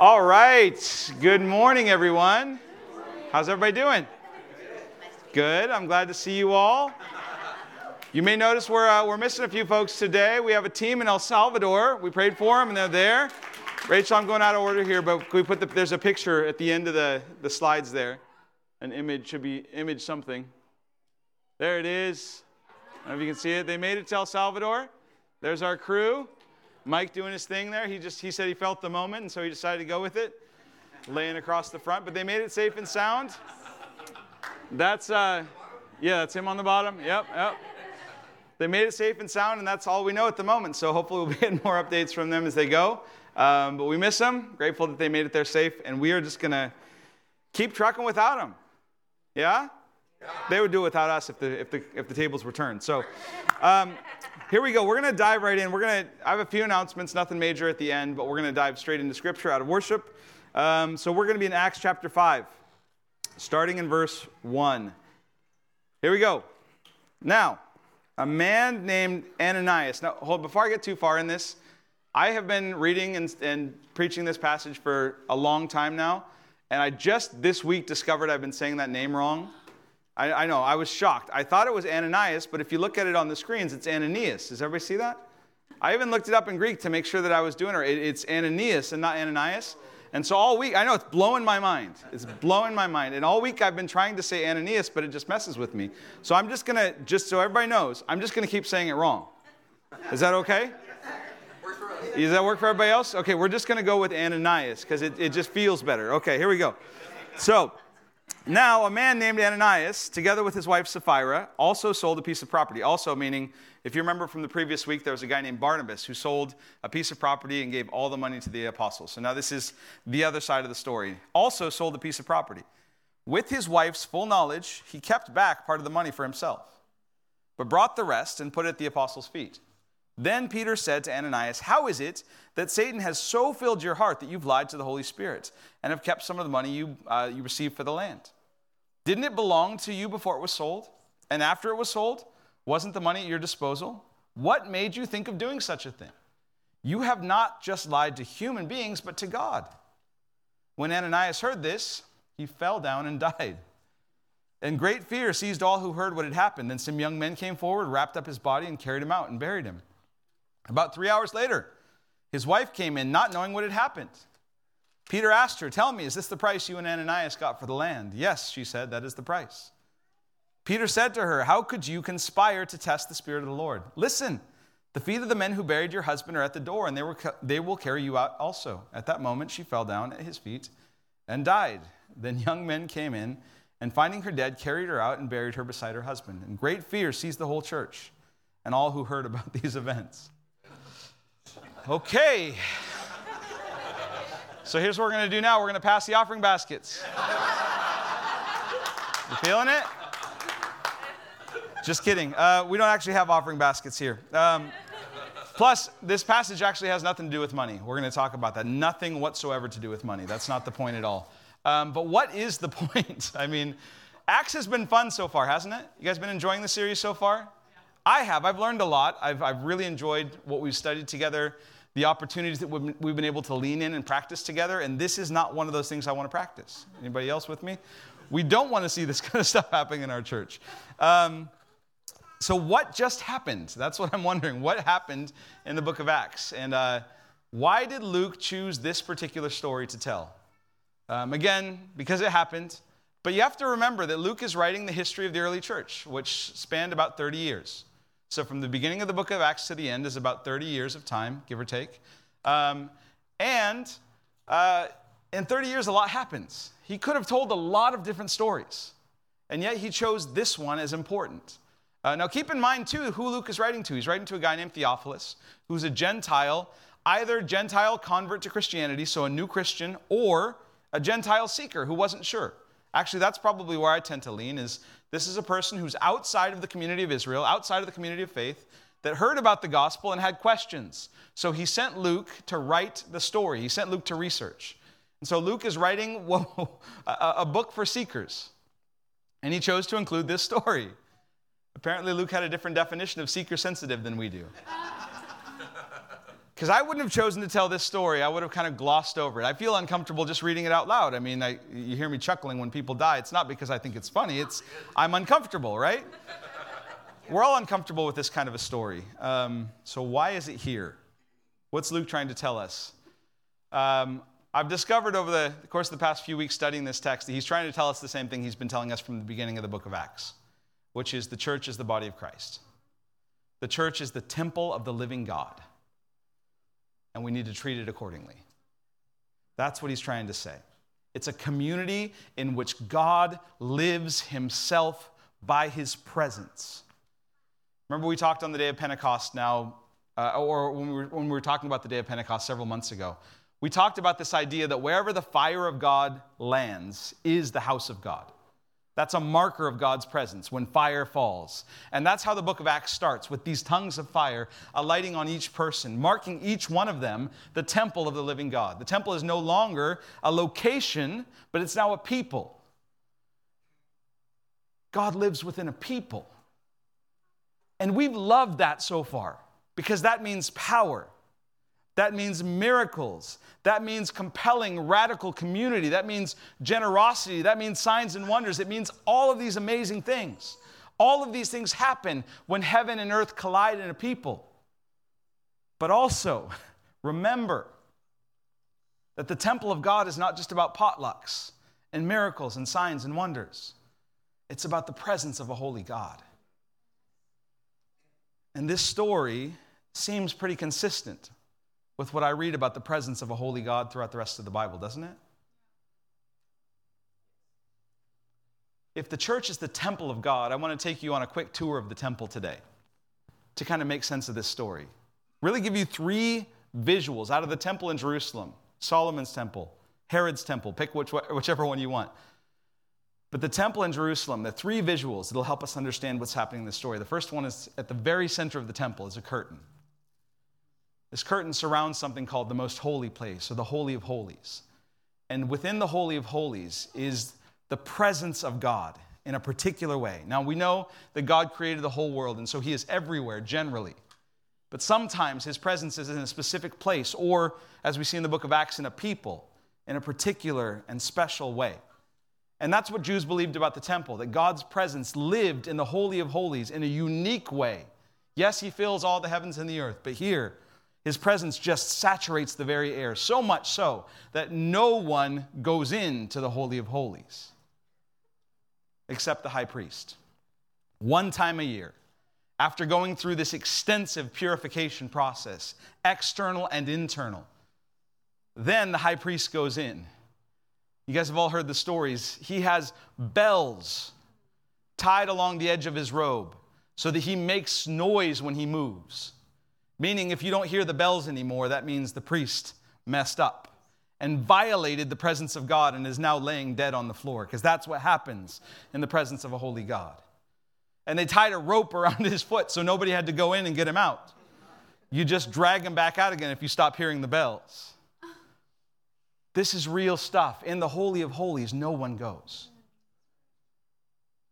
All right. Good morning, everyone. How's everybody doing? Good. I'm glad to see you all. You may notice we're, uh, we're missing a few folks today. We have a team in El Salvador. We prayed for them, and they're there. Rachel, I'm going out of order here, but we put the, there's a picture at the end of the, the slides there. An image should be image something. There it is. I don't know if you can see it. They made it to El Salvador. There's our crew. Mike doing his thing there. He just he said he felt the moment, and so he decided to go with it, laying across the front. But they made it safe and sound. That's uh, yeah, that's him on the bottom. Yep, yep. They made it safe and sound, and that's all we know at the moment. So hopefully we'll be getting more updates from them as they go. Um, but we miss them. Grateful that they made it there safe, and we are just gonna keep trucking without them. Yeah. They would do it without us if the, if the, if the tables were turned. So um, here we go. We're going to dive right in. We're going to, I have a few announcements, nothing major at the end, but we're going to dive straight into scripture out of worship. Um, so we're going to be in Acts chapter 5, starting in verse 1. Here we go. Now, a man named Ananias. Now, hold, before I get too far in this, I have been reading and, and preaching this passage for a long time now, and I just this week discovered I've been saying that name wrong. I, I, know, I was shocked. I thought it was Ananias, but if you look at it on the screens, it's Ananias. Does everybody see that? I even looked it up in Greek to make sure that I was doing it. it it's Ananias and not Ananias. And so all week, I know it's blowing my mind. It's blowing my mind. And all week I've been trying to say Ananias, but it just messes with me. So I'm just gonna, just so everybody knows, I'm just gonna keep saying it wrong. Is that okay? Does that work for everybody else? Okay, we're just gonna go with Ananias because it, it just feels better. Okay, here we go. So, now, a man named Ananias, together with his wife Sapphira, also sold a piece of property. Also, meaning, if you remember from the previous week, there was a guy named Barnabas who sold a piece of property and gave all the money to the apostles. So now this is the other side of the story. Also sold a piece of property. With his wife's full knowledge, he kept back part of the money for himself, but brought the rest and put it at the apostles' feet. Then Peter said to Ananias, How is it that Satan has so filled your heart that you've lied to the Holy Spirit and have kept some of the money you, uh, you received for the land? Didn't it belong to you before it was sold? And after it was sold, wasn't the money at your disposal? What made you think of doing such a thing? You have not just lied to human beings, but to God. When Ananias heard this, he fell down and died. And great fear seized all who heard what had happened. Then some young men came forward, wrapped up his body, and carried him out and buried him. About three hours later, his wife came in, not knowing what had happened. Peter asked her, Tell me, is this the price you and Ananias got for the land? Yes, she said, that is the price. Peter said to her, How could you conspire to test the Spirit of the Lord? Listen, the feet of the men who buried your husband are at the door, and they, were, they will carry you out also. At that moment, she fell down at his feet and died. Then young men came in, and finding her dead, carried her out and buried her beside her husband. And great fear seized the whole church and all who heard about these events. Okay. So here's what we're going to do now we're going to pass the offering baskets. You feeling it? Just kidding. Uh, we don't actually have offering baskets here. Um, plus, this passage actually has nothing to do with money. We're going to talk about that. Nothing whatsoever to do with money. That's not the point at all. Um, but what is the point? I mean, Acts has been fun so far, hasn't it? You guys been enjoying the series so far? I have. I've learned a lot. I've, I've really enjoyed what we've studied together the opportunities that we've been able to lean in and practice together. And this is not one of those things I want to practice. Anybody else with me? We don't want to see this kind of stuff happening in our church. Um, so, what just happened? That's what I'm wondering. What happened in the book of Acts? And uh, why did Luke choose this particular story to tell? Um, again, because it happened. But you have to remember that Luke is writing the history of the early church, which spanned about 30 years. So, from the beginning of the book of Acts to the end is about 30 years of time, give or take. Um, and uh, in 30 years, a lot happens. He could have told a lot of different stories, and yet he chose this one as important. Uh, now, keep in mind, too, who Luke is writing to. He's writing to a guy named Theophilus, who's a Gentile, either Gentile convert to Christianity, so a new Christian, or a Gentile seeker who wasn't sure. Actually, that's probably where I tend to lean is this is a person who's outside of the community of Israel, outside of the community of faith, that heard about the gospel and had questions. So he sent Luke to write the story. He sent Luke to research. And so Luke is writing a book for seekers. And he chose to include this story. Apparently, Luke had a different definition of seeker sensitive than we do. Because I wouldn't have chosen to tell this story. I would have kind of glossed over it. I feel uncomfortable just reading it out loud. I mean, I, you hear me chuckling when people die. It's not because I think it's funny, it's I'm uncomfortable, right? We're all uncomfortable with this kind of a story. Um, so, why is it here? What's Luke trying to tell us? Um, I've discovered over the course of the past few weeks studying this text that he's trying to tell us the same thing he's been telling us from the beginning of the book of Acts, which is the church is the body of Christ. The church is the temple of the living God and we need to treat it accordingly. That's what he's trying to say. It's a community in which God lives himself by his presence. Remember, we talked on the day of Pentecost now, uh, or when we, were, when we were talking about the day of Pentecost several months ago. We talked about this idea that wherever the fire of God lands is the house of God. That's a marker of God's presence when fire falls. And that's how the book of Acts starts with these tongues of fire alighting on each person, marking each one of them the temple of the living God. The temple is no longer a location, but it's now a people. God lives within a people. And we've loved that so far because that means power. That means miracles. That means compelling, radical community. That means generosity. That means signs and wonders. It means all of these amazing things. All of these things happen when heaven and earth collide in a people. But also, remember that the temple of God is not just about potlucks and miracles and signs and wonders, it's about the presence of a holy God. And this story seems pretty consistent with what I read about the presence of a holy God throughout the rest of the Bible, doesn't it? If the church is the temple of God, I want to take you on a quick tour of the temple today to kind of make sense of this story. Really give you three visuals out of the temple in Jerusalem Solomon's temple, Herod's temple, pick which, whichever one you want. But the temple in Jerusalem, the three visuals that'll help us understand what's happening in the story. The first one is at the very center of the temple is a curtain. This curtain surrounds something called the most holy place, or the Holy of Holies. And within the Holy of Holies is the presence of God in a particular way. Now, we know that God created the whole world, and so He is everywhere generally. But sometimes His presence is in a specific place, or, as we see in the book of Acts, in a people, in a particular and special way. And that's what Jews believed about the temple that God's presence lived in the Holy of Holies in a unique way. Yes, He fills all the heavens and the earth, but here, his presence just saturates the very air, so much so that no one goes into the Holy of Holies except the high priest. One time a year, after going through this extensive purification process, external and internal, then the high priest goes in. You guys have all heard the stories. He has bells tied along the edge of his robe so that he makes noise when he moves. Meaning, if you don't hear the bells anymore, that means the priest messed up and violated the presence of God and is now laying dead on the floor, because that's what happens in the presence of a holy God. And they tied a rope around his foot so nobody had to go in and get him out. You just drag him back out again if you stop hearing the bells. This is real stuff. In the Holy of Holies, no one goes.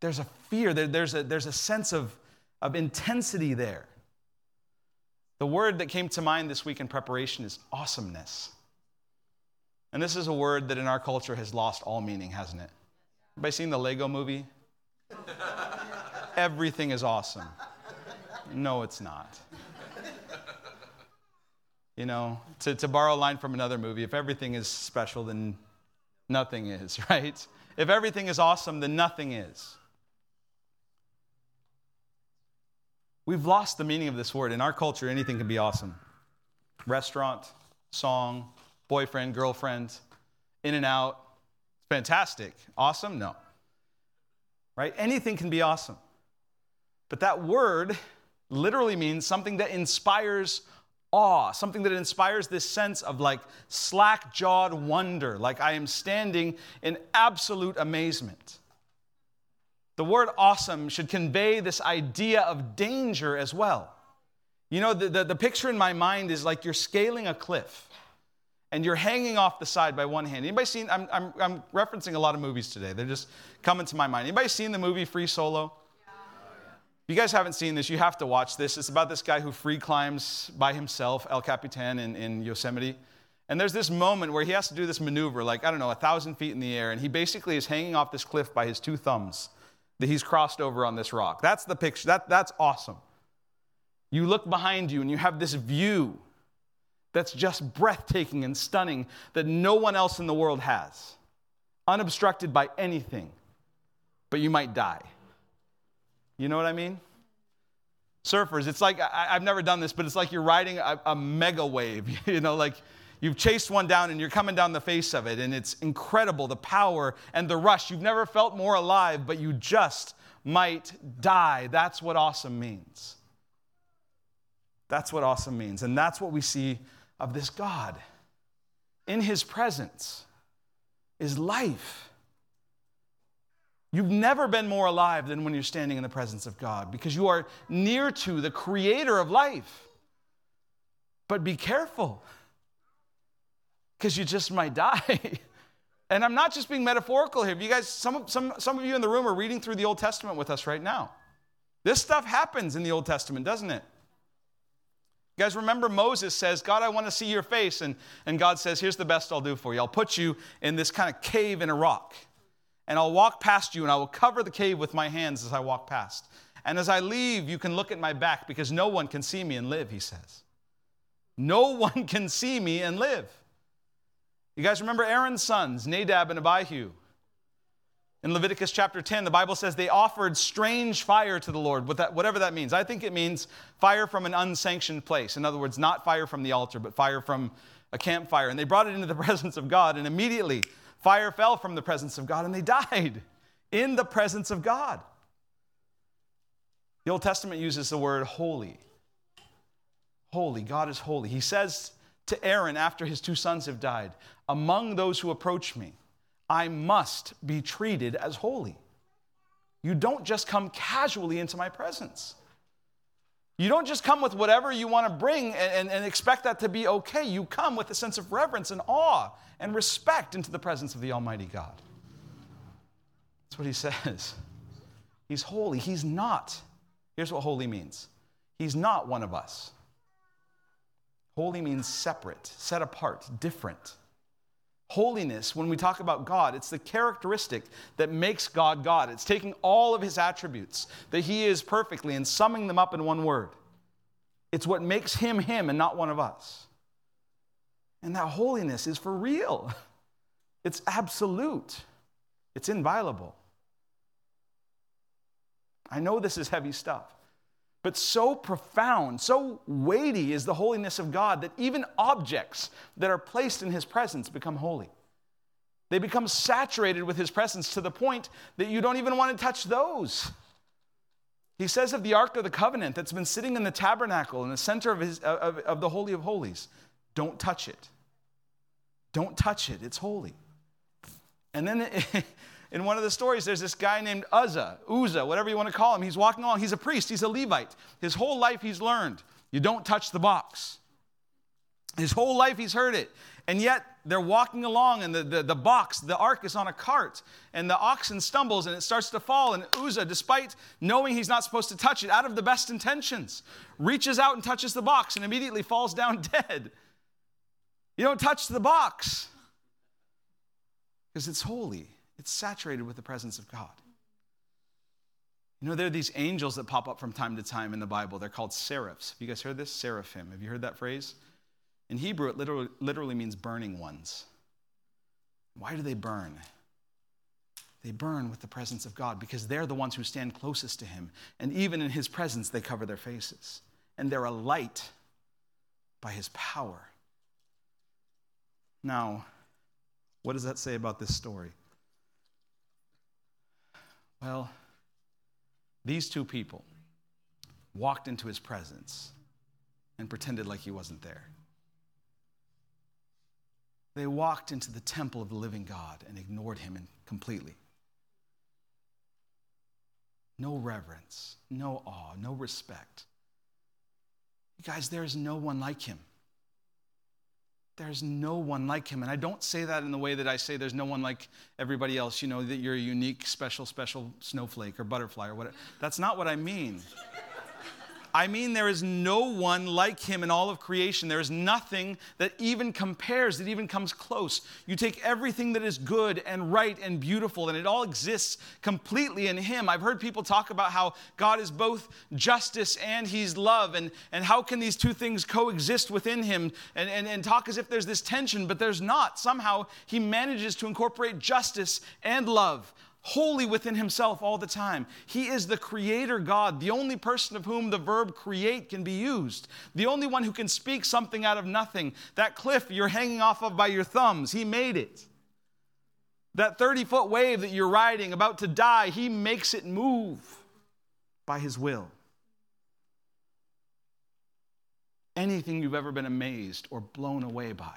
There's a fear, there's, a, there's a sense of, of intensity there. The word that came to mind this week in preparation is awesomeness. And this is a word that in our culture has lost all meaning, hasn't it? Everybody seen the Lego movie? Everything is awesome. No, it's not. You know, to, to borrow a line from another movie, if everything is special, then nothing is, right? If everything is awesome, then nothing is. We've lost the meaning of this word. In our culture, anything can be awesome restaurant, song, boyfriend, girlfriend, In-N-Out. Fantastic. Awesome? No. Right? Anything can be awesome. But that word literally means something that inspires awe, something that inspires this sense of like slack jawed wonder, like I am standing in absolute amazement. The word awesome should convey this idea of danger as well. You know, the, the, the, picture in my mind is like you're scaling a cliff and you're hanging off the side by one hand. Anybody seen, I'm, I'm, I'm referencing a lot of movies today. They're just coming to my mind. Anybody seen the movie Free Solo? If you guys haven't seen this, you have to watch this. It's about this guy who free climbs by himself, El Capitan in, in Yosemite. And there's this moment where he has to do this maneuver, like, I don't know, a thousand feet in the air, and he basically is hanging off this cliff by his two thumbs that he's crossed over on this rock. That's the picture. That, that's awesome. You look behind you and you have this view that's just breathtaking and stunning that no one else in the world has, unobstructed by anything, but you might die. You know what I mean? Surfers, it's like, I, have never done this, but it's like you're riding a, a mega wave, you know, like you've chased one down and you're coming down the face of it, and it's incredible the power and the rush. You've never felt more alive, but you just might die. That's what awesome means. That's what awesome means. And that's what we see of this God. In his presence is life. You've never been more alive than when you're standing in the presence of God because you are near to the creator of life. But be careful because you just might die. and I'm not just being metaphorical here. You guys, some, some, some of you in the room are reading through the Old Testament with us right now. This stuff happens in the Old Testament, doesn't it? You guys remember Moses says, God, I want to see your face. And, and God says, Here's the best I'll do for you. I'll put you in this kind of cave in a rock. And I'll walk past you and I will cover the cave with my hands as I walk past. And as I leave, you can look at my back because no one can see me and live, he says. No one can see me and live. You guys remember Aaron's sons, Nadab and Abihu? In Leviticus chapter 10, the Bible says they offered strange fire to the Lord, whatever that means. I think it means fire from an unsanctioned place. In other words, not fire from the altar, but fire from a campfire. And they brought it into the presence of God, and immediately fire fell from the presence of God, and they died in the presence of God. The Old Testament uses the word holy. Holy, God is holy. He says to Aaron after his two sons have died, Among those who approach me, I must be treated as holy. You don't just come casually into my presence. You don't just come with whatever you want to bring and, and, expect that to be okay. You come with a sense of reverence and awe and respect into the presence of the Almighty God. That's what he says. He's holy. He's not. Here's what holy means He's not one of us. Holy means separate, set apart, different. Holiness, when we talk about God, it's the characteristic that makes God God. It's taking all of his attributes that he is perfectly and summing them up in one word. It's what makes him him and not one of us. And that holiness is for real, it's absolute, it's inviolable. I know this is heavy stuff. But so profound, so weighty is the holiness of God that even objects that are placed in His presence become holy. They become saturated with His presence to the point that you don't even want to touch those. He says of the Ark of the Covenant that's been sitting in the tabernacle in the center of, his, of, of the Holy of Holies, don't touch it. Don't touch it, it's holy. And then it, in one of the stories, there's this guy named Uzzah, Uzzah, whatever you want to call him. He's walking along. He's a priest. He's a Levite. His whole life he's learned, you don't touch the box. His whole life he's heard it. And yet they're walking along and the, the, the, box, the ark is on a cart and the oxen stumbles and it starts to fall. And Uzzah, despite knowing he's not supposed to touch it, out of the best intentions, reaches out and touches the box and immediately falls down dead. You don't touch the box because it's holy. It's saturated with the presence of God. You know, there are these angels that pop up from time to time in the Bible. They're called seraphs. Have you guys heard this? Seraphim. Have you heard that phrase? In Hebrew, it literally, literally means burning ones. Why do they burn? They burn with the presence of God because they're the ones who stand closest to Him. And even in His presence, they cover their faces. And they're a light by His power. Now, what does that say about this story? Well, these two people walked into his presence and pretended like he wasn't there. They walked into the temple of the living God and ignored him completely. No reverence, no awe, no respect. You guys, there is no one like him. There's no one like him. And I don't say that in the way that I say there's no one like everybody else, you know, that you're a unique, special, special snowflake or butterfly or whatever. That's not what I mean. I mean, there is no one like him in all of creation. There is nothing that even compares, that even comes close. You take everything that is good and right and beautiful, and it all exists completely in him. I've heard people talk about how God is both justice and he's love, and, and how can these two things coexist within him, and, and, and talk as if there's this tension, but there's not. Somehow he manages to incorporate justice and love holy within himself all the time. He is the creator God, the only person of whom the verb create can be used, the only one who can speak something out of nothing. That cliff you're hanging off of by your thumbs, he made it. That 30 foot wave that you're riding, about to die, he makes it move by his will. Anything you've ever been amazed or blown away by,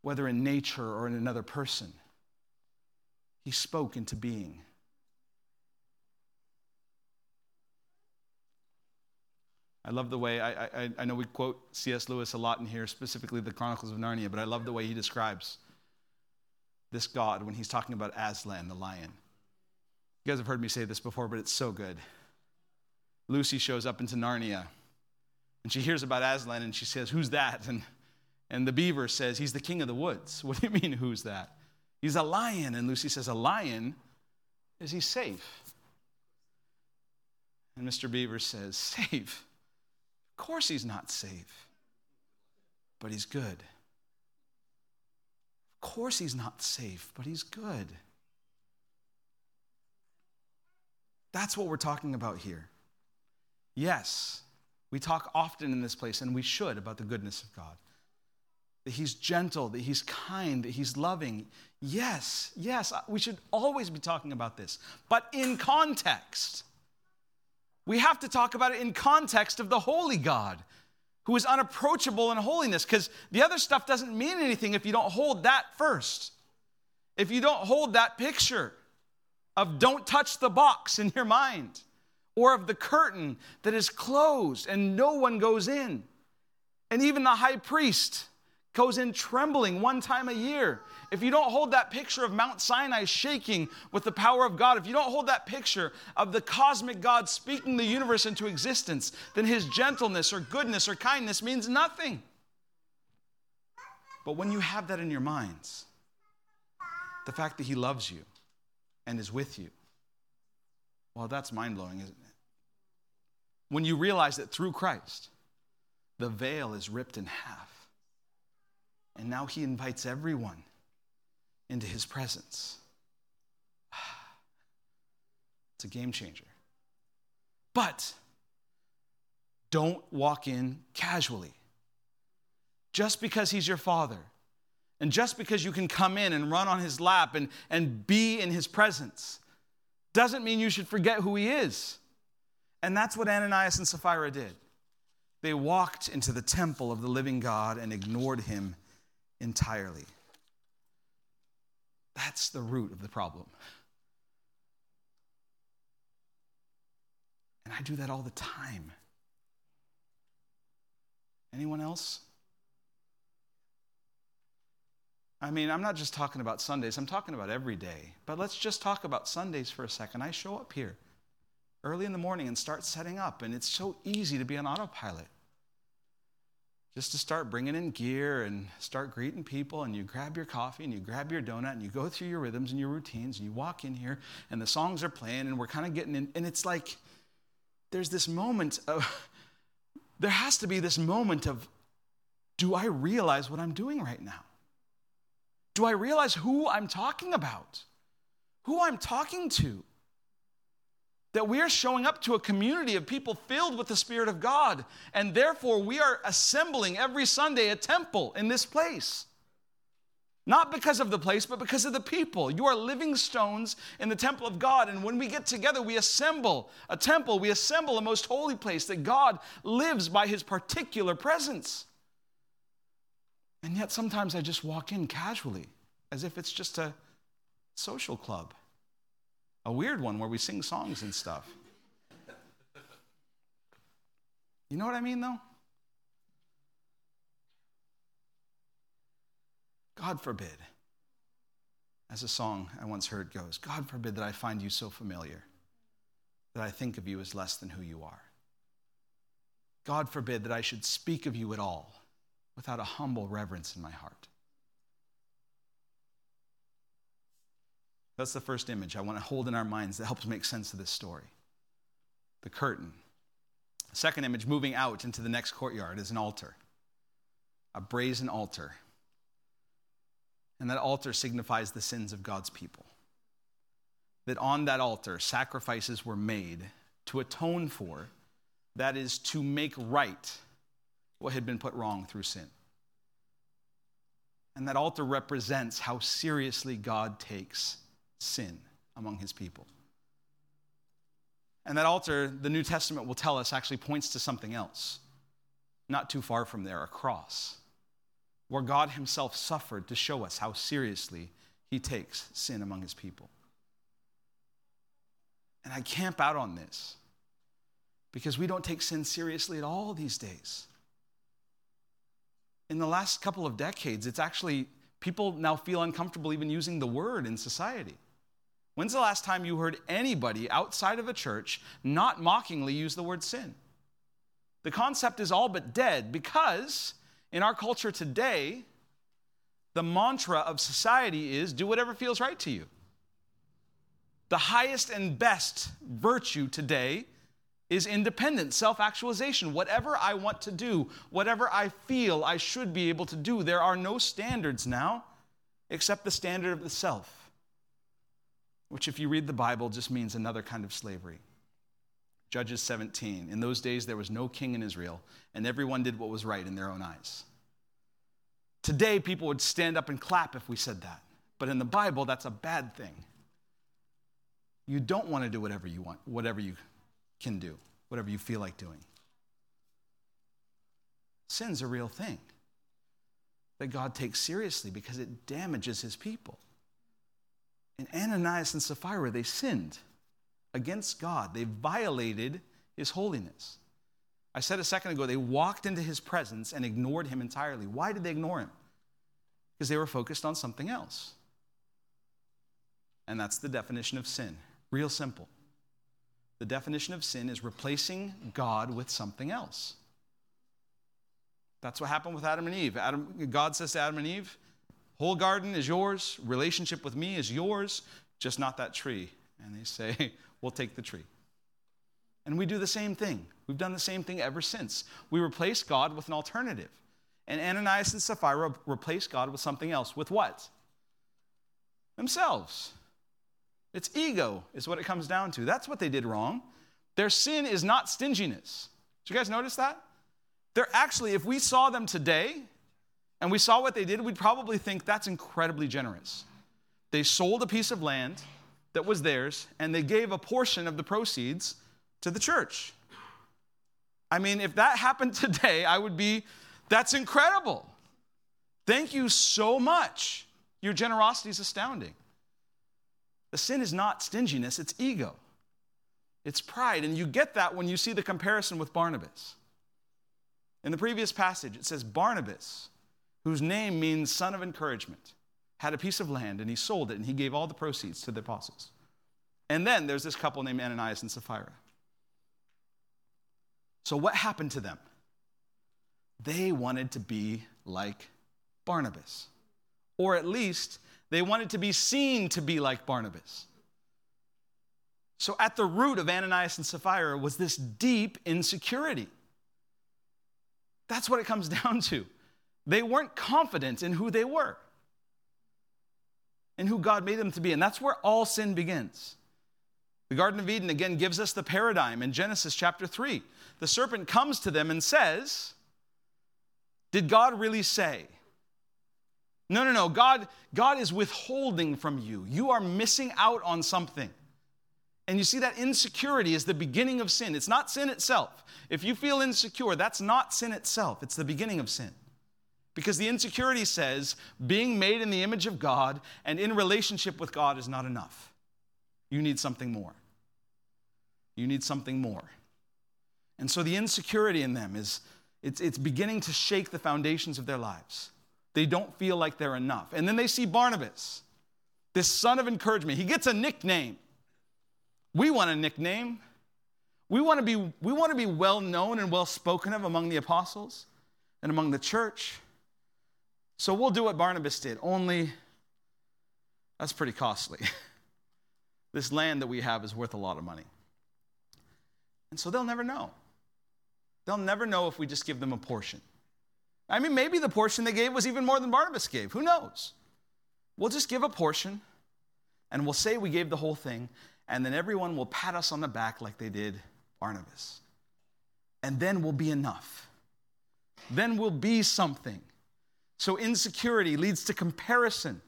whether in nature or in another person he spoke into being. I love the way, I, I, I know we quote C.S. Lewis a lot in here, specifically the Chronicles of Narnia, but I love the way he describes this God when he's talking about Aslan, the lion. You guys have heard me say this before, but it's so good. Lucy shows up into Narnia and she hears about Aslan and she says, Who's that? And, and the beaver says, He's the king of the woods. What do you mean, who's that? He's a lion. And Lucy says, A lion? Is he safe? And Mr. Beaver says, Safe? Of course he's not safe, but he's good. Of course he's not safe, but he's good. That's what we're talking about here. Yes, we talk often in this place, and we should, about the goodness of God that he's gentle, that he's kind, that he's loving. Yes, yes, we should always be talking about this, but in context. We have to talk about it in context of the holy God who is unapproachable in holiness because the other stuff doesn't mean anything if you don't hold that first. If you don't hold that picture of don't touch the box in your mind or of the curtain that is closed and no one goes in. And even the high priest goes in trembling one time a year. If you don't hold that picture of Mount Sinai shaking with the power of God, if you don't hold that picture of the cosmic God speaking the universe into existence, then his gentleness or goodness or kindness means nothing. But when you have that in your minds, the fact that he loves you and is with you, well, that's mind blowing, isn't it? When you realize that through Christ, the veil is ripped in half and now he invites everyone into his presence. It's a game changer. But don't walk in casually. Just because he's your father, and just because you can come in and run on his lap and, and be in his presence, doesn't mean you should forget who he is. And that's what Ananias and Sapphira did. They walked into the temple of the living God and ignored him entirely. That's the root of the problem. And I do that all the time. Anyone else? I mean, I'm not just talking about Sundays, I'm talking about every day. But let's just talk about Sundays for a second. I show up here early in the morning and start setting up, and it's so easy to be on autopilot just to start bringing in gear and start greeting people and you grab your coffee and you grab your donut and you go through your rhythms and your routines and you walk in here and the songs are playing and we're kind of getting in and it's like there's this moment of there has to be this moment of do I realize what I'm doing right now? Do I realize who I'm talking about? Who I'm talking to? That we are showing up to a community of people filled with the Spirit of God. And therefore, we are assembling every Sunday a temple in this place. Not because of the place, but because of the people. You are living stones in the temple of God. And when we get together, we assemble a temple, we assemble a most holy place that God lives by his particular presence. And yet, sometimes I just walk in casually as if it's just a social club a weird one where we sing songs and stuff. You know what I mean, though? God forbid, as a song I once heard goes, God forbid that I find you so familiar that I think of you as less than who you are. God forbid that I should speak of you at all without a humble reverence in my heart. That's the first image I want to hold in our minds that helps make sense of this story. The curtain. Second image, moving out into the next courtyard, is an altar, a brazen altar. And that altar signifies the sins of God's people. That on that altar, sacrifices were made to atone for, that is, to make right what had been put wrong through sin. And that altar represents how seriously God takes sin among his people. And that altar, the New Testament will tell us, actually points to something else. Not too far from there, a cross, where God himself suffered to show us how seriously he takes sin among his people. And I camp out on this because we don't take sin seriously at all these days. In the last couple of decades, it's actually, people now feel uncomfortable even using the word in society. When's the last time you heard anybody outside of a church not mockingly use the word sin? The concept is all but dead because in our culture today, the mantra of society is do whatever feels right to you. The highest and best virtue today is independence, self actualization. Whatever I want to do, whatever I feel I should be able to do, there are no standards now except the standard of the self which, if you read the Bible, just means another kind of slavery. Judges 17. In those days, there was no king in Israel, and everyone did what was right in their own eyes. Today, people would stand up and clap if we said that. But in the Bible, that's a bad thing. You don't want to do whatever you want, whatever you can do, whatever you feel like doing. Sin's a real thing that God takes seriously because it damages his people. And Ananias and Sapphira, they sinned against God. They violated his holiness. I said a second ago, they walked into his presence and ignored him entirely. Why did they ignore him? Because they were focused on something else. And that's the definition of sin. Real simple. The definition of sin is replacing God with something else. That's what happened with Adam and Eve. Adam, God says to Adam and Eve, Whole garden is yours, relationship with me is yours, just not that tree. And they say, We'll take the tree. And we do the same thing. We've done the same thing ever since. We replace God with an alternative. And Ananias and Sapphira replace God with something else. With what? Themselves. It's ego, is what it comes down to. That's what they did wrong. Their sin is not stinginess. Did you guys notice that? They're actually, if we saw them today, and we saw what they did, we'd probably think that's incredibly generous. They sold a piece of land that was theirs, and they gave a portion of the proceeds to the church. I mean, if that happened today, I would be, that's incredible. Thank you so much. Your generosity is astounding. The sin is not stinginess, it's ego, it's pride. And you get that when you see the comparison with Barnabas. In the previous passage, it says Barnabas whose name means son of encouragement, had a piece of land and he sold it and he gave all the proceeds to the apostles. And then there's this couple named Ananias and Sapphira. So, what happened to them? They wanted to be like Barnabas, or at least they wanted to be seen to be like Barnabas. So, at the root of Ananias and Sapphira was this deep insecurity. That's what it comes down to. They weren't confident in who they were, in who God made them to be. And that's where all sin begins. The Garden of Eden again gives us the paradigm in Genesis chapter 3. The serpent comes to them and says, Did God really say? No, no, no. God, God is withholding from you. You are missing out on something. And you see that insecurity is the beginning of sin. It's not sin itself. If you feel insecure, that's not sin itself, it's the beginning of sin. Because the insecurity says being made in the image of God and in relationship with God is not enough. You need something more. You need something more. And so the insecurity in them is it's, it's beginning to shake the foundations of their lives. They don't feel like they're enough. And then they see Barnabas, this son of encouragement. He gets a nickname. We want a nickname. We want to be, we want to be well known and well spoken of among the apostles and among the church. So we'll do what Barnabas did, only that's pretty costly. this land that we have is worth a lot of money. And so they'll never know. They'll never know if we just give them a portion. I mean, maybe the portion they gave was even more than Barnabas gave. Who knows? We'll just give a portion and we'll say we gave the whole thing, and then everyone will pat us on the back like they did Barnabas. And then we'll be enough. Then we'll be something. So insecurity leads to comparison.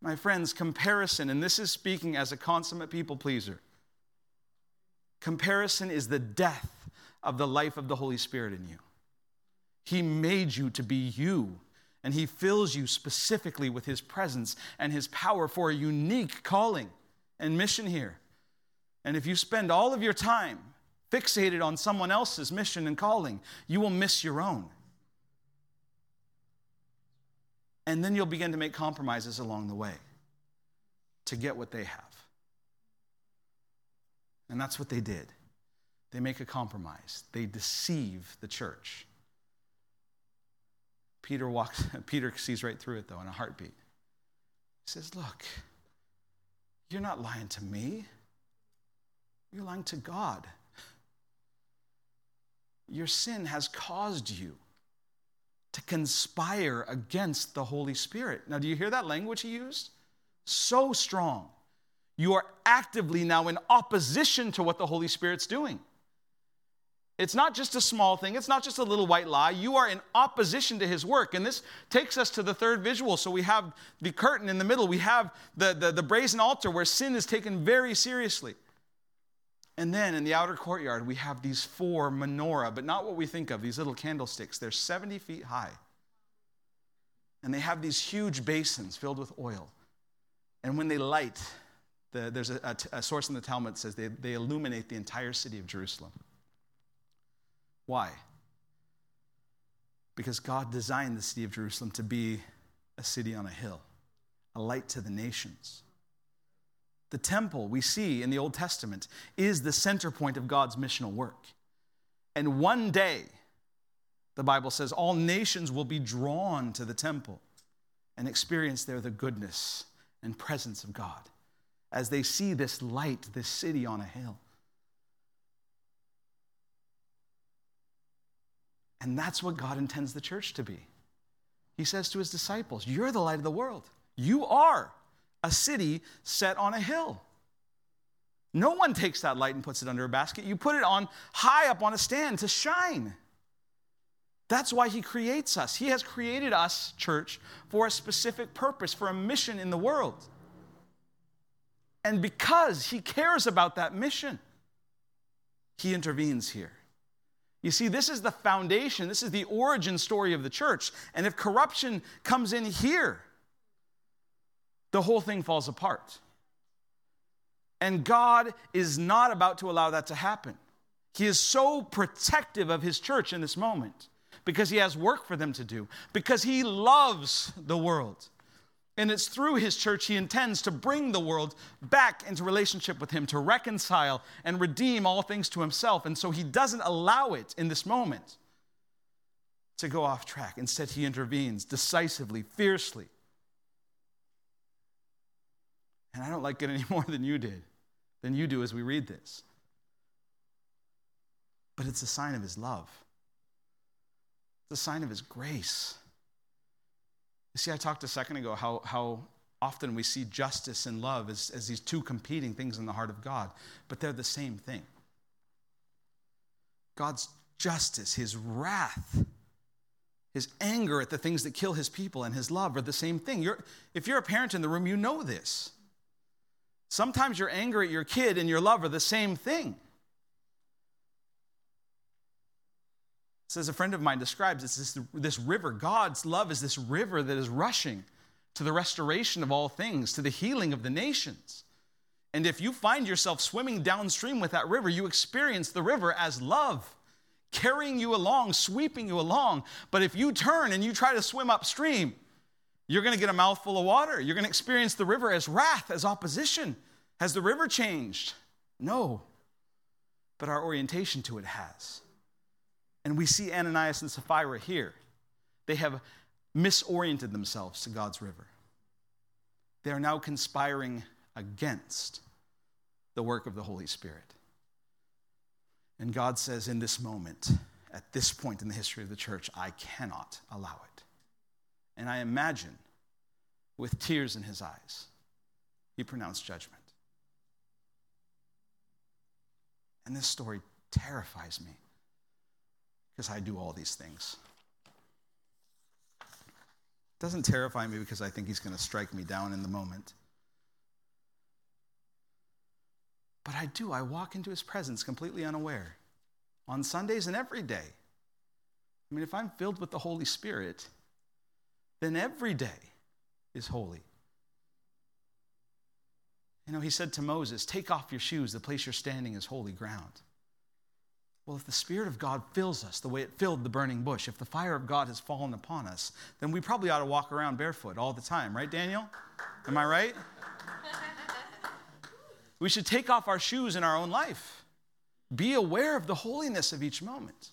My friends, comparison, and this is speaking as a consummate people pleaser. Comparison is the death of the life of the Holy Spirit in you. He made you to be you, and He fills you specifically with His presence and His power for a unique calling and mission here. And if you spend all of your time fixated on someone else's mission and calling, you will miss your own. And then you'll begin to make compromises along the way to get what they have. And that's what they did. They make a compromise. They deceive the church. Peter walks, Peter sees right through it though in a heartbeat. He says, Look, you're not lying to me. You're lying to God. Your sin has caused you to conspire against the Holy Spirit. Now, do you hear that language he used? So strong. You are actively now in opposition to what the Holy Spirit's doing. It's not just a small thing, it's not just a little white lie. You are in opposition to his work. And this takes us to the third visual. So we have the curtain in the middle, we have the, the, the brazen altar where sin is taken very seriously. And then in the outer courtyard, we have these four menorah, but not what we think of, these little candlesticks. They're 70 feet high. And they have these huge basins filled with oil. And when they light, the, there's a, a, a, source in the Talmud that says they, they illuminate the entire city of Jerusalem. Why? Because God designed the city of Jerusalem to be a city on a hill, a light to the nations. The temple we see in the Old Testament is the center point of God's missional work. And one day, the Bible says, all nations will be drawn to the temple and experience there the goodness and presence of God as they see this light, this city on a hill. And that's what God intends the church to be. He says to his disciples, You're the light of the world. You are a city set on a hill. No one takes that light and puts it under a basket. You put it on high up on a stand to shine. That's why he creates us. He has created us, church, for a specific purpose, for a mission in the world. And because he cares about that mission, he intervenes here. You see, this is the foundation, this is the origin story of the church. And if corruption comes in here, the whole thing falls apart. And God is not about to allow that to happen. He is so protective of his church in this moment because he has work for them to do, because he loves the world. And it's through his church he intends to bring the world back into relationship with him, to reconcile and redeem all things to himself. And so he doesn't allow it in this moment to go off track. Instead, he intervenes decisively, fiercely. And I don't like it any more than you did, than you do as we read this. But it's a sign of his love, it's a sign of his grace. You see, I talked a second ago how, how often we see justice and love as, as these two competing things in the heart of God, but they're the same thing. God's justice, his wrath, his anger at the things that kill his people, and his love are the same thing. You're, if you're a parent in the room, you know this. Sometimes your anger at your kid and your love are the same thing. As a friend of mine describes, it's this, this river. God's love is this river that is rushing to the restoration of all things, to the healing of the nations. And if you find yourself swimming downstream with that river, you experience the river as love, carrying you along, sweeping you along. But if you turn and you try to swim upstream, you're going to get a mouthful of water. You're going to experience the river as wrath, as opposition. Has the river changed? No. But our orientation to it has. And we see Ananias and Sapphira here. They have misoriented themselves to God's river. They are now conspiring against the work of the Holy Spirit. And God says, in this moment, at this point in the history of the church, I cannot allow it. And I imagine, with tears in his eyes, he pronounced judgment. And this story terrifies me because I do all these things. It doesn't terrify me because I think he's going to strike me down in the moment. But I do. I walk into his presence completely unaware on Sundays and every day. I mean, if I'm filled with the Holy Spirit, then every day is holy. You know, he said to Moses, Take off your shoes, the place you're standing is holy ground. Well, if the Spirit of God fills us the way it filled the burning bush, if the fire of God has fallen upon us, then we probably ought to walk around barefoot all the time, right, Daniel? Am I right? we should take off our shoes in our own life. Be aware of the holiness of each moment.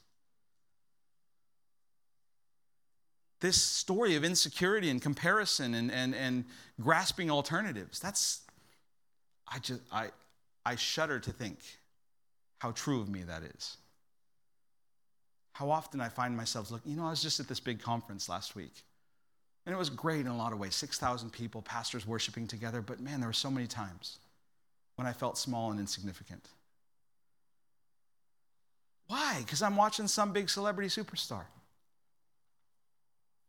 This story of insecurity and comparison and, and, and grasping alternatives, that's, I just, I, I shudder to think how true of me that is how often I find myself looking, you know, I was just at this big conference last week. And it was great in a lot of ways 6,000 people, pastors worshiping together. But man, there were so many times when I felt small and insignificant. Why? Because I'm watching some big celebrity superstar.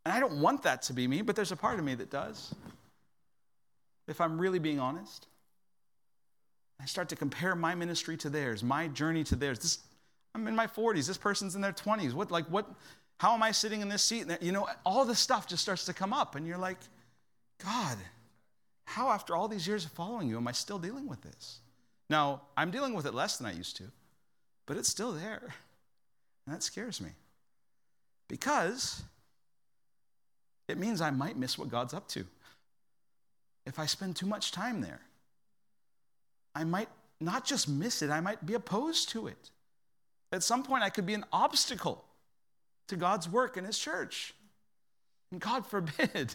And I don't want that to be me, but there's a part of me that does. If I'm really being honest, I start to compare my ministry to theirs, my journey to theirs. This, I'm in my 40s. This person's in their 20s. What, like, what, how am I sitting in this seat? You know, all this stuff just starts to come up, and you're like, God, how after all these years of following you am I still dealing with this? Now, I'm dealing with it less than I used to, but it's still there. And that scares me because it means I might miss what God's up to. If I spend too much time there, I might not just miss it, I might be opposed to it. At some point, I could be an obstacle to God's work in His church. And God forbid.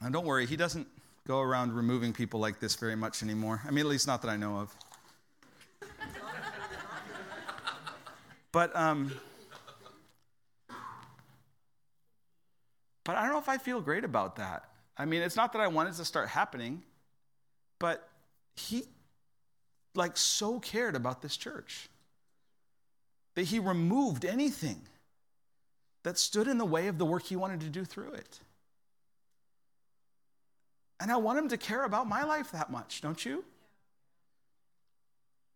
And don't worry, He doesn't go around removing people like this very much anymore. I mean, at least not that I know of. but, um, but I don't know if I feel great about that. I mean, it's not that I wanted it to start happening, but He, like, so cared about this church that he removed anything that stood in the way of the work he wanted to do through it. And I want him to care about my life that much, don't you?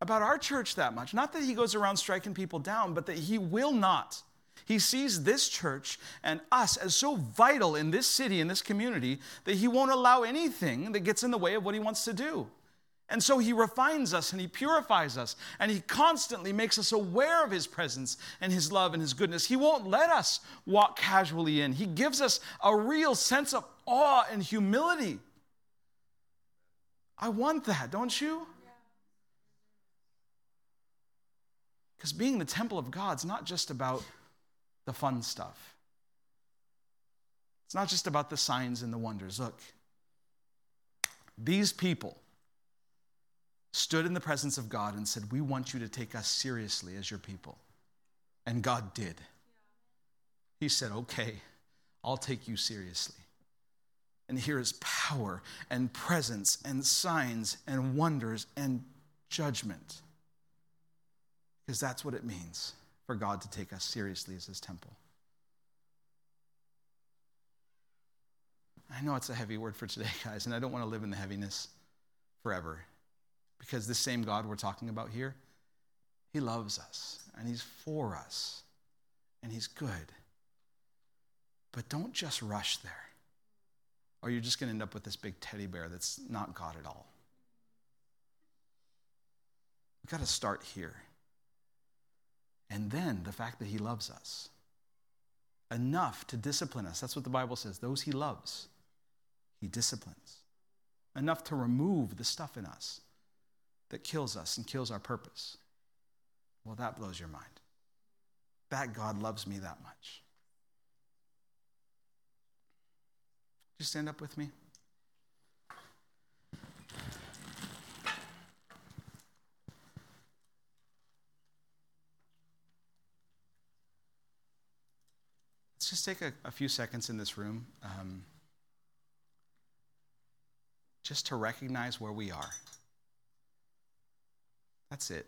About our church that much. Not that he goes around striking people down, but that he will not. He sees this church and us as so vital in this city, in this community, that he won't allow anything that gets in the way of what he wants to do. And so he refines us and he purifies us and he constantly makes us aware of his presence and his love and his goodness. He won't let us walk casually in. He gives us a real sense of awe and humility. I want that, don't you? Because being the temple of God is not just about the fun stuff. It's not just about the signs and the wonders. Look, these people stood in the presence of God and said, We want you to take us seriously as your people. And God did. He said, Okay, I'll take you seriously. And here is power and presence and signs and wonders and judgment. Because that's what it means for God to take us seriously as his temple. I know it's a heavy word for today, guys, and I don't want to live in the heaviness forever. Because this same God we're talking about here, He loves us and He's for us and He's good. But don't just rush there, or you're just going to end up with this big teddy bear that's not God at all. We've got to start here And then the fact that he loves us enough to discipline us. That's what the Bible says. Those he loves, he disciplines. Enough to remove the stuff in us that kills us and kills our purpose. Well, that blows your mind. That God loves me that much. Just stand up with me. Just take a, a few seconds in this room um, just to recognize where we are. That's it.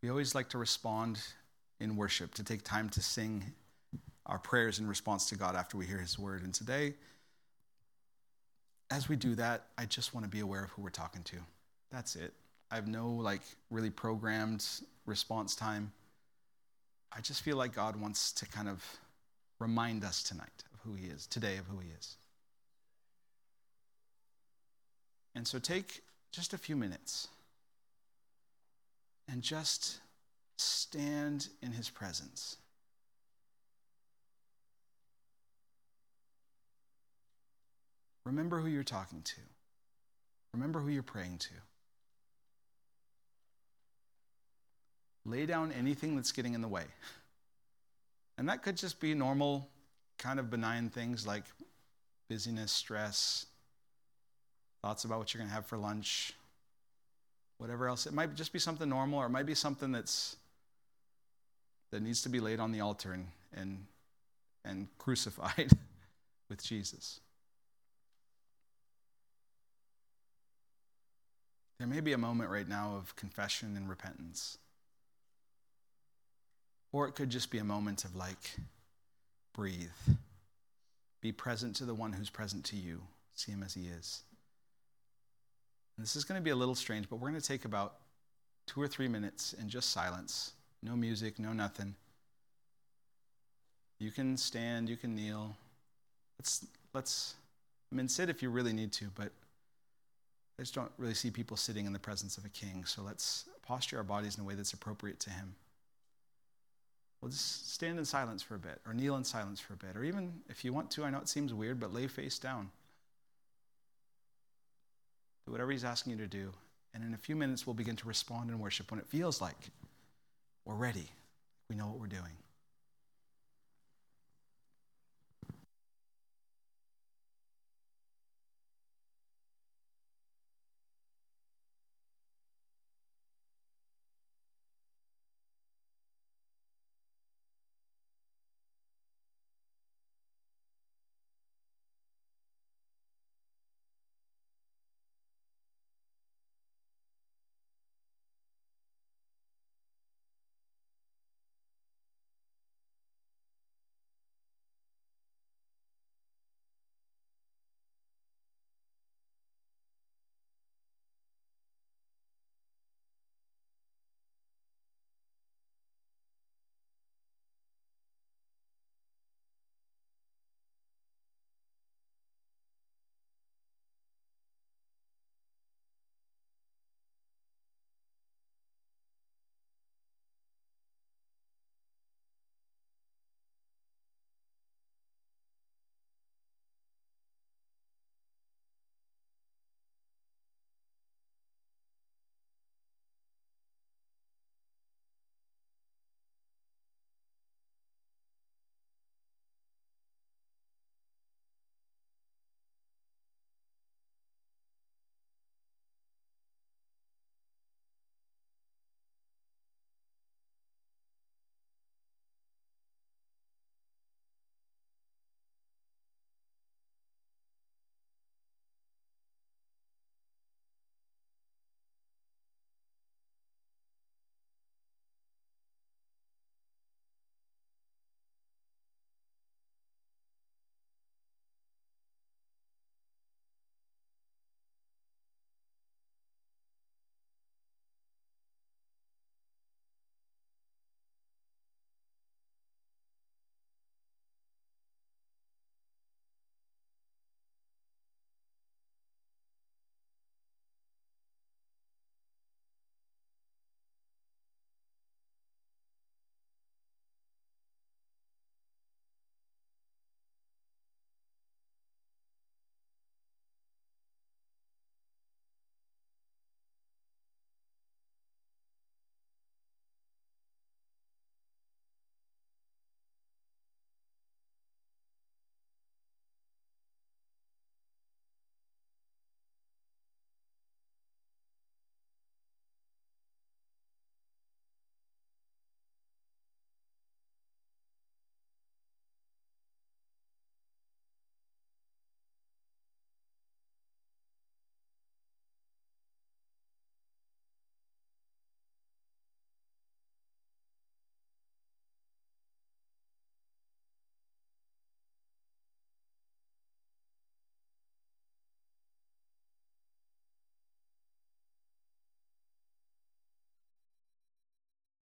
We always like to respond in worship, to take time to sing our prayers in response to God after we hear His word. And today, as we do that, I just want to be aware of who we're talking to. That's it. I have no like really programmed response time. I just feel like God wants to kind of remind us tonight of who He is, today of who He is. And so take just a few minutes and just stand in His presence. Remember who you're talking to. Remember who you're praying to. Lay down anything that's getting in the way. And that could just be normal, kind of benign things like busyness, stress, thoughts about what you're going to have for lunch, whatever else. It might just be something normal, or it might be something that's that needs to be laid on the altar and and, and crucified with Jesus. There may be a moment right now of confession and repentance. Or it could just be a moment of like, breathe. Be present to the one who's present to you. See him as he is. And this is going to be a little strange, but we're going to take about two or three minutes in just silence. No music, no nothing. You can stand, you can kneel. Let's, let's, I mean, sit if you really need to, but I just don't really see people sitting in the presence of a king. So let's posture our bodies in a way that's appropriate to him. We'll just stand in silence for a bit, or kneel in silence for a bit, or even if you want to, I know it seems weird, but lay face down. Do whatever He's asking you to do. And in a few minutes, we'll begin to respond in worship when it feels like we're ready. We know what we're doing.